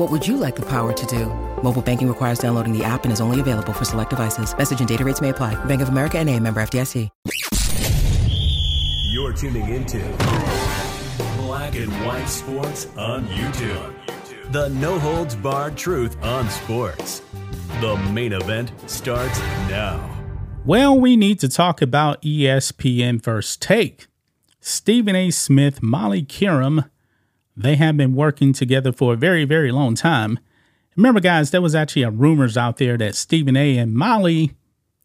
What would you like the power to do? Mobile banking requires downloading the app and is only available for select devices. Message and data rates may apply. Bank of America and a member FDIC. You're tuning into Black and White Sports on YouTube. The no holds barred truth on sports. The main event starts now. Well, we need to talk about ESPN First Take. Stephen A. Smith, Molly Qerim, they have been working together for a very, very long time. Remember, guys, there was actually rumors out there that Stephen A. and Molly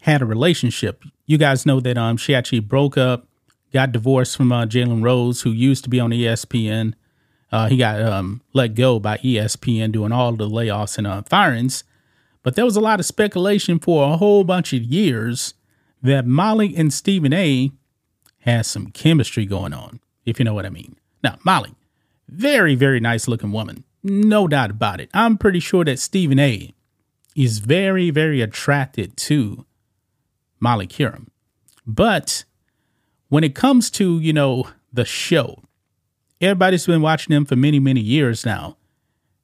had a relationship. You guys know that um she actually broke up, got divorced from uh, Jalen Rose, who used to be on ESPN. Uh, he got um, let go by ESPN doing all the layoffs and uh, firings. But there was a lot of speculation for a whole bunch of years that Molly and Stephen A has some chemistry going on, if you know what I mean. Now, Molly, very, very nice looking woman. No doubt about it. I'm pretty sure that Stephen A is very, very attracted to Molly Qerim. But when it comes to, you know, the show, everybody's been watching them for many, many years now.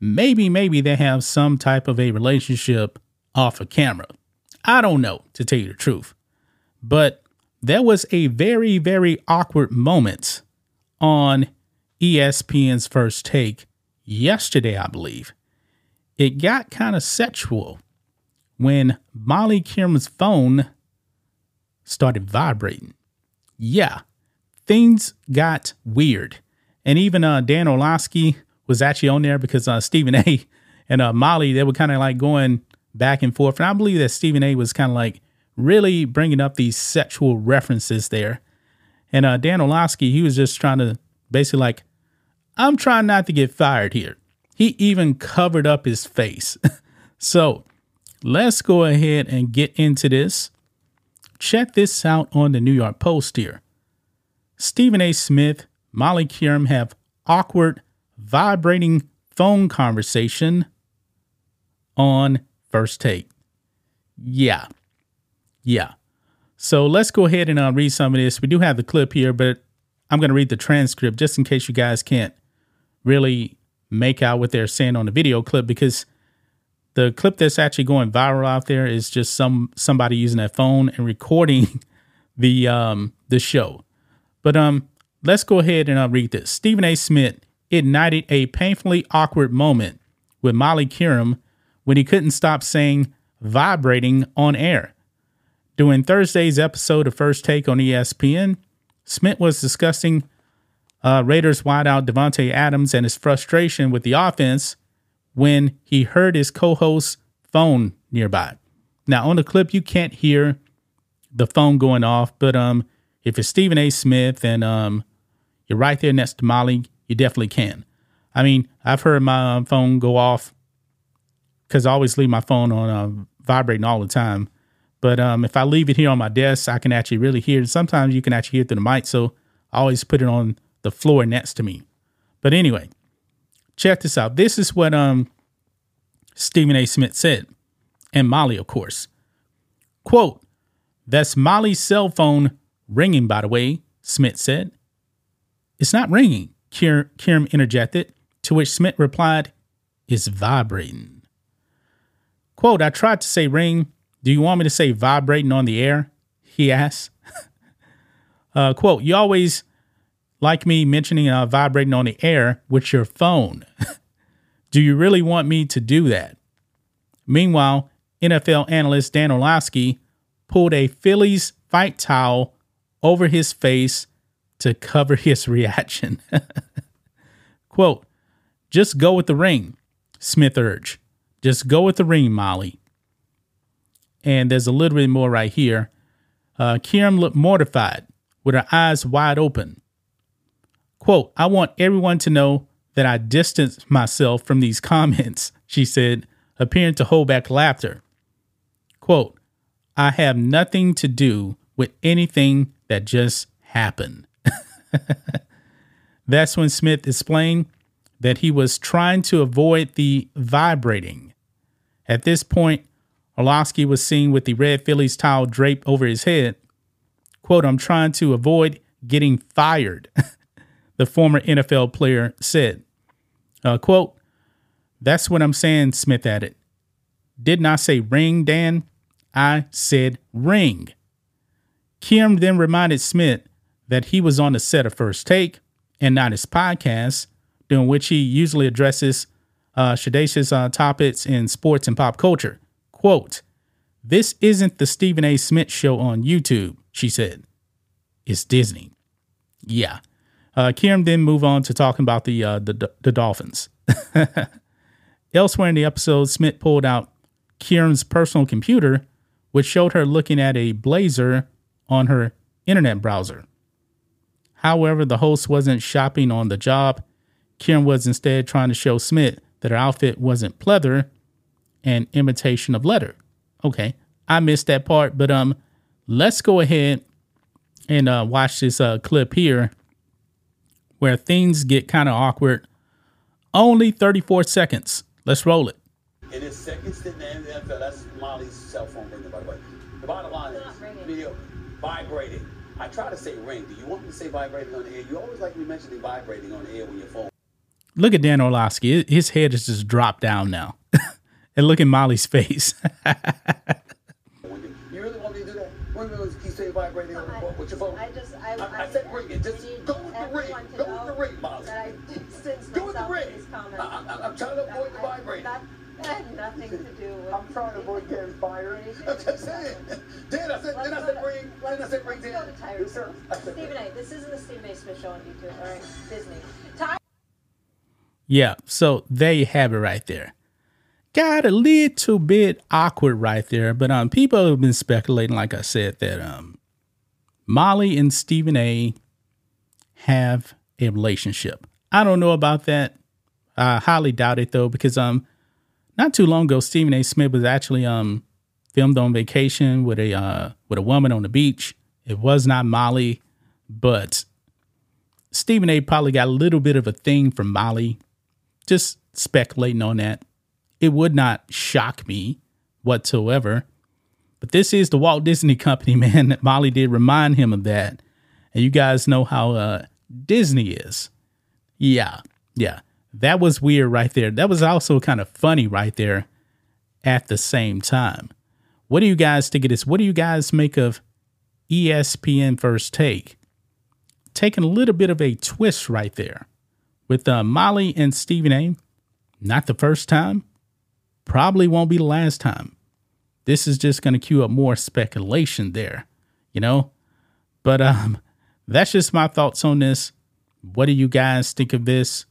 Maybe, maybe they have some type of a relationship off of camera. I don't know, to tell you the truth. But there was a very, very awkward moment on ESPN's first take yesterday, I believe. It got kind of sexual when Molly Qerim's phone started vibrating. Yeah, things got weird. And even uh, Dan Orlovsky was actually on there because uh, Stephen A. and uh, Molly, they were kind of like going back and forth. And I believe that Stephen A. was kind of like really bringing up these sexual references there. And uh, Dan Orlovsky, he was just trying to basically like, I'm trying not to get fired here. He even covered up his face. so let's go ahead and get into this. Check this out on the New York Post here. Stephen A. Smith, Molly Qerim have awkward, vibrating phone conversation on first take. Yeah. Yeah. So let's go ahead and uh, read some of this. We do have the clip here, but I'm going to read the transcript just in case you guys can't really make out what they're saying on the video clip because the clip that's actually going viral out there is just some somebody using that phone and recording the um the show. But um let's go ahead and uh, read this. Stephen A. Smith ignited a painfully awkward moment with Molly Qerim when he couldn't stop saying vibrating on air. During Thursday's episode of First Take on ESPN, Smith was discussing uh, Raiders wideout Davante Adams and his frustration with the offense when he heard his co-host's phone nearby. Now on the clip, you can't hear the phone going off, but um, if it's Stephen A. Smith and um, you're right there next to Molly, you definitely can. I mean, I've heard my um, phone go off because I always leave my phone on uh, vibrating all the time. But um, if I leave it here on my desk, I can actually really hear it. Sometimes you can actually hear through the mic, so I always put it on the floor next to me. But anyway, check this out. This is what um Stephen A. Smith said, and Molly, of course. Quote, that's Molly's cell phone ringing, by the way, Smith said. It's not ringing, Kier- Qerim interjected, to which Smith replied, It's vibrating. Quote, I tried to say ring. Do you want me to say vibrating on the air? He asks. uh, quote, You always like me mentioning uh, vibrating on the air with your phone. do you really want me to do that? Meanwhile, NFL analyst Dan Orlovsky pulled a Phillies fight towel over his face to cover his reaction. Quote, just go with the ring, Smith urged. Just go with the ring, Molly. And there's a little bit more right here. Uh, Qerim looked mortified with her eyes wide open. Quote, I want everyone to know that I distanced myself from these comments, she said, appearing to hold back laughter. Quote, I have nothing to do with anything that just happened. That's when Smith explained that he was trying to avoid the vibrating. At this point, Orlovsky was seen with the red Phillies towel draped over his head. Quote, I'm trying to avoid getting fired, the former NFL player said. Uh, quote, That's what I'm saying, Smith added. Didn't I say ring, Dan? I said ring. Kim then reminded Smith that he was on the set of First Take and not his podcast, during which he usually addresses uh, uh, topics in sports and pop culture. Quote, This isn't the Stephen A. Smith show on YouTube, she said. It's Disney. Yeah. Uh, Qerim then move on to talking about the, uh, the, the Dolphins. Elsewhere in the episode, Smith pulled out Qerim's personal computer, which showed her looking at a blazer on her internet browser. However, the host wasn't shopping on the job. Kieran was instead trying to show Smith that her outfit wasn't pleather and imitation of letter. Okay, I missed that part, but um, let's go ahead and uh, watch this uh, clip here where things get kind of awkward. Only 34 seconds. Let's roll it. In his second stint in the NFL, that's Molly's cell phone ringing, by the way. The bottom line is video vibrating. I try to say ring. Do you want me to say vibrating on the air? You always like me mentioning vibrating on the air when your phone. Look at Dan Orlovsky. His head is just dropped down now. and look at Molly's face. you really want me to do that? When you keep saying vibrating on the, with your phone? I just, I, I, I said ring it. Just go with the ring. Go with the ring, Molly. Go with the ring. I, am trying to avoid the vibrating. That had nothing to do with. I'm trying to avoid getting fired. I'm just saying. Then I said, then I said ring. Then I said ring. Let's go to Tyree. Stephen A. This isn't the Stephen A. Smith show on YouTube. All right, Disney. Ty- yeah, so there you have it right there. Got a little bit awkward right there, but um, people have been speculating, like I said, that um, Molly and Stephen A. have a relationship. I don't know about that. I highly doubt it though, because um, not too long ago, Stephen A. Smith was actually um filmed on vacation with a uh, with a woman on the beach. It was not Molly, but Stephen A. probably got a little bit of a thing from Molly. Just speculating on that. It would not shock me whatsoever. But this is the Walt Disney Company, man. Molly did remind him of that. And you guys know how uh, Disney is. Yeah, yeah that was weird right there. That was also kind of funny right there at the same time. What do you guys think of this? What do you guys make of ESPN First Take? Taking a little bit of a twist right there with uh, Molly and Stephen A. Not the first time, probably won't be the last time. This is just going to cue up more speculation there, you know? But um, that's just my thoughts on this. What do you guys think of this?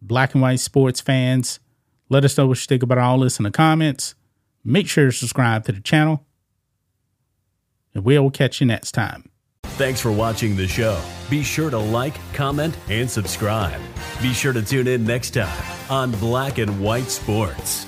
black and white sports fans. Let us know what you think about all this in the comments. Make sure to subscribe to the channel. And we'll catch you next time. Thanks for watching the show. Be sure to like, comment, and subscribe. Be sure to tune in next time on Black and White Sports.